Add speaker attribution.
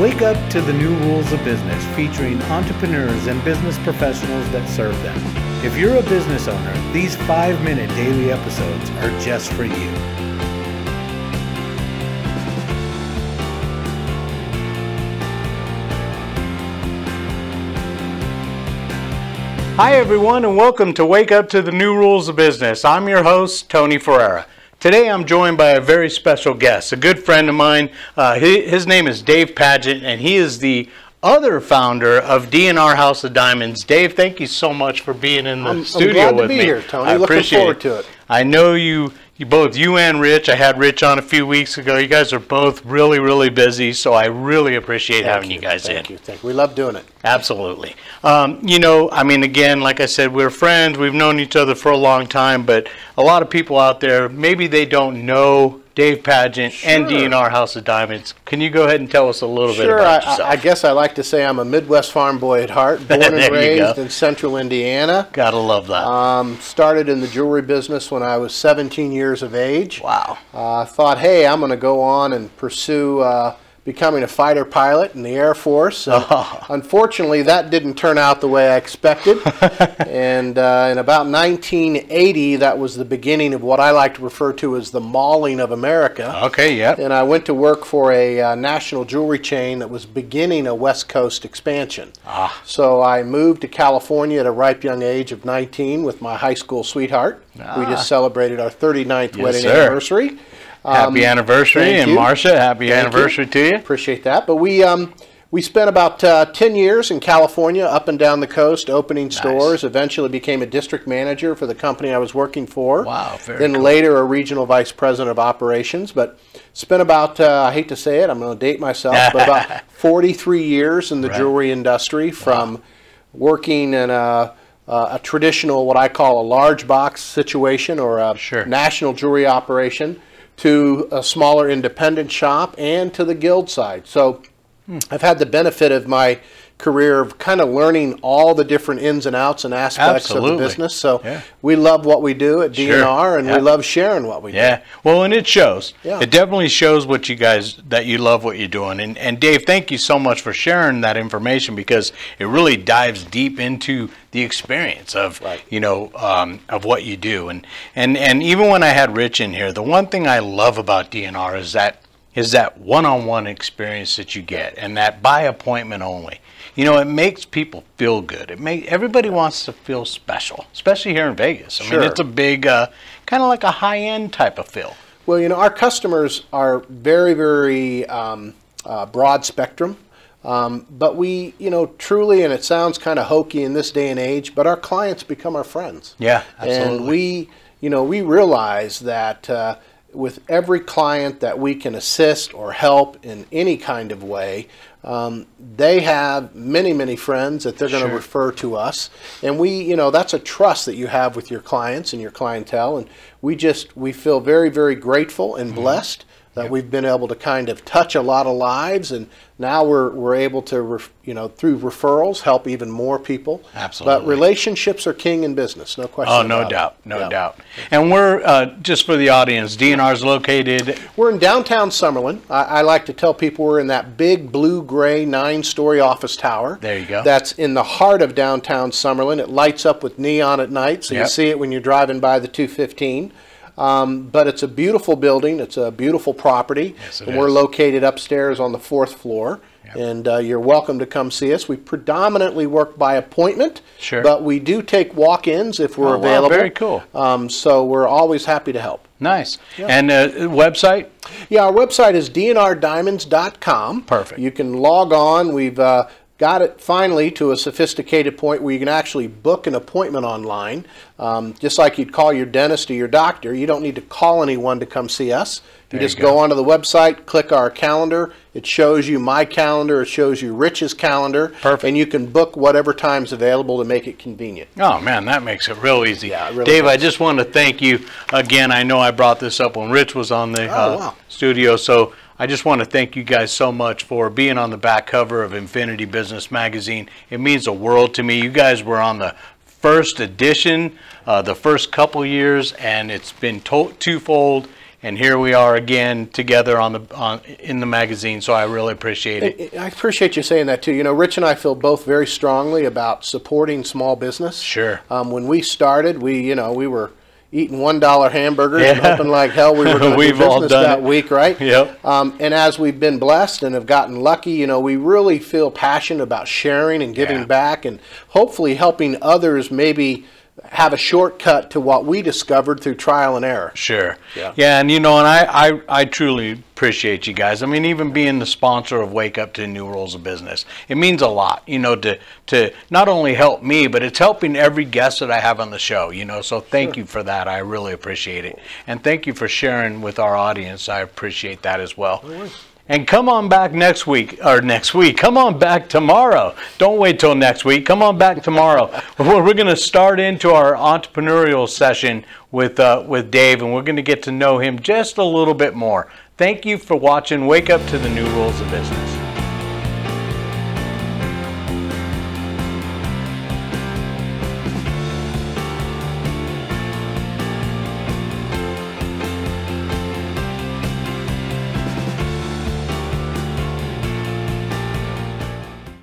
Speaker 1: Wake up to the new rules of business featuring entrepreneurs and business professionals that serve them. If you're a business owner, these five minute daily episodes are just for you. Hi, everyone, and welcome to Wake Up to the New Rules of Business. I'm your host, Tony Ferreira. Today I'm joined by a very special guest, a good friend of mine. Uh, his name is Dave Padgett, and he is the other founder of D&R House of Diamonds. Dave, thank you so much for being in the
Speaker 2: I'm,
Speaker 1: studio
Speaker 2: I'm glad
Speaker 1: with
Speaker 2: to be
Speaker 1: me.
Speaker 2: here, Tony.
Speaker 1: I
Speaker 2: Looking
Speaker 1: appreciate
Speaker 2: forward to it.
Speaker 1: I know you, you both, you and Rich. I had Rich on a few weeks ago. You guys are both really, really busy, so I really appreciate having you, guys
Speaker 2: Thank
Speaker 1: in.
Speaker 2: you. Thank you. We love doing it.
Speaker 1: Absolutely. Um, you know, I mean, again, like I said, we're friends. We've known each other for a long time, but a lot of people out there, maybe they don't know Dave Padgett and
Speaker 2: Sure.
Speaker 1: D&R House of Diamonds. Can you go ahead and tell us a little bit about
Speaker 2: I,
Speaker 1: yourself?
Speaker 2: I I guess I like to say I'm a Midwest farm boy at heart, born and raised in central Indiana.
Speaker 1: Gotta love that.
Speaker 2: Um, started in the jewelry business when I was 17 years of age.
Speaker 1: wow.
Speaker 2: Uh, thought, hey, I'm going to go on and pursue uh, becoming a fighter pilot in the Air Force.
Speaker 1: Oh.
Speaker 2: Unfortunately, that didn't turn out the way I expected. and uh, in about 1980, that was the beginning of what I like to refer to as the mauling of America.
Speaker 1: Okay, yeah.
Speaker 2: And I went to work for a uh, national jewelry chain that was beginning a West Coast expansion.
Speaker 1: Ah.
Speaker 2: So I moved to California at a ripe young age of 19 with my high school sweetheart. We
Speaker 1: Ah.
Speaker 2: just celebrated our 39th
Speaker 1: Yes,
Speaker 2: wedding
Speaker 1: sir.
Speaker 2: anniversary.
Speaker 1: Happy
Speaker 2: Um,
Speaker 1: anniversary, and
Speaker 2: you.
Speaker 1: Marcia, happy
Speaker 2: Thank
Speaker 1: anniversary to you.
Speaker 2: Appreciate that. But we um, we spent about uh, 10 years in California, up and down the coast, opening stores. Eventually became a district manager for the company I was working for.
Speaker 1: Wow, very
Speaker 2: Then
Speaker 1: cool.
Speaker 2: later a regional vice president of operations. But spent about, uh, I hate to say it, I'm going to date myself, but about 43 years in the
Speaker 1: Right.
Speaker 2: jewelry industry from working in a, a traditional, what I call a large box situation or a
Speaker 1: Sure.
Speaker 2: national jewelry operation to a smaller independent shop and to the guild side. So hmm. I've had the benefit of my career of kind of learning all the different ins and outs and aspects of the business. So
Speaker 1: Yeah.
Speaker 2: we love what we do at
Speaker 1: Sure.
Speaker 2: D&R and
Speaker 1: Yeah.
Speaker 2: we love sharing what we do.
Speaker 1: Yeah. Well, and it shows.
Speaker 2: Yeah.
Speaker 1: It definitely shows what you guys that you love what you're doing. And and Dave, thank you so much for sharing that information because it really dives deep into the experience of
Speaker 2: Right.
Speaker 1: you know um, of what you do. And and and even when I had Rich in here, the one thing I love about D&R is that is that one-on-one experience that you get and that by appointment only. You know, it makes people feel good. It make everybody wants to feel special, especially here in Vegas. I
Speaker 2: Sure.
Speaker 1: mean, it's a big, uh, kind of like a high-end type of feel.
Speaker 2: Well, you know, our customers are very, very um, uh, broad spectrum. Um, but we, you know, truly, and it sounds kind of hokey in this day and age, but our clients become our friends.
Speaker 1: Yeah, absolutely.
Speaker 2: And we, you know, we realize that uh, with every client that we can assist or help in any kind of way, um, they have many, many friends that they're going to
Speaker 1: Sure.
Speaker 2: refer to us. And we, you know, that's a trust that you have with your clients and your clientele. And we just, we feel very, very grateful and
Speaker 1: Mm-hmm.
Speaker 2: blessed that we've been able to kind of touch a lot of lives. And now we're, we're able to, ref, you know, through referrals, help even more people.
Speaker 1: Absolutely.
Speaker 2: But relationships are king in business, no question.
Speaker 1: Oh, no
Speaker 2: about it.
Speaker 1: doubt, no
Speaker 2: Yeah.
Speaker 1: doubt. And we're uh, just for the audience. D&R is located.
Speaker 2: We're in downtown Summerlin. I, I like to tell people we're in that big blue gray nine story office tower.
Speaker 1: There you go.
Speaker 2: That's in the heart of downtown Summerlin. It lights up with neon at night, so
Speaker 1: Yep.
Speaker 2: you see it when you're driving by the 215. Um, but it's a beautiful building. It's a beautiful property.
Speaker 1: Yes, it
Speaker 2: and we're
Speaker 1: is.
Speaker 2: located upstairs on the fourth floor. And uh, you're welcome to come see us. We predominantly work by appointment,
Speaker 1: Sure.
Speaker 2: but we do take walk-ins if we're
Speaker 1: Oh, wow,
Speaker 2: available.
Speaker 1: very cool.
Speaker 2: Um, so we're always happy to help.
Speaker 1: Nice. And uh, website?
Speaker 2: Yeah, our website is dnrdiamonds.com.
Speaker 1: Perfect.
Speaker 2: You can log on. We've uh, got it finally to a sophisticated point where you can actually book an appointment online. Um, just like you'd call your dentist or your doctor, you don't need to call anyone to come see us. You
Speaker 1: There you
Speaker 2: just
Speaker 1: go.
Speaker 2: go onto the website, click our calendar. It shows you my calendar. It shows you Rich's calendar.
Speaker 1: Perfect.
Speaker 2: And you can book whatever time's available to make it convenient.
Speaker 1: Oh man, that makes it real easy.
Speaker 2: Yeah, really
Speaker 1: Dave, I just want to thank you again. I know I brought this up when Rich was on the uh,
Speaker 2: Oh, wow.
Speaker 1: studio, so I just want to thank you guys so much for being on the back cover of Infinity Business Magazine. It means the world to me. You guys were on the first edition, uh, the first couple years, and it's been to- twofold. and here we are again together on the on in the magazine. So I really appreciate it.
Speaker 2: I appreciate you saying that too. You know, Rich and I feel both very strongly about supporting small business.
Speaker 1: Sure.
Speaker 2: Um, when we started, we you know we were eating one dollar hamburgers and hoping like hell we were going to do
Speaker 1: all
Speaker 2: business
Speaker 1: done
Speaker 2: that
Speaker 1: it.
Speaker 2: week, right?
Speaker 1: Yep.
Speaker 2: Um, and as we've been blessed and have gotten lucky, you know, we really feel passionate about sharing and giving
Speaker 1: Yeah.
Speaker 2: back and hopefully helping others maybe have a shortcut to what we discovered through trial and error.
Speaker 1: Sure.
Speaker 2: Yeah.
Speaker 1: Yeah, and you know, and I, I, I truly appreciate you guys. I mean, even being the sponsor of Wake Up to New Rules of Business, it means a lot, you know, to, to not only help me, but it's helping every guest that I have on the show, you know, so thank you for that. I really appreciate it. And thank you for sharing with our audience. I appreciate that as well. And come on back next week, or next week. Come on back tomorrow. Don't wait till next week. Come on back tomorrow. we're going to start into our entrepreneurial session with uh, with Dave, and we're going to get to know him just a little bit more. Thank you for watching. Wake up to the new rules of business.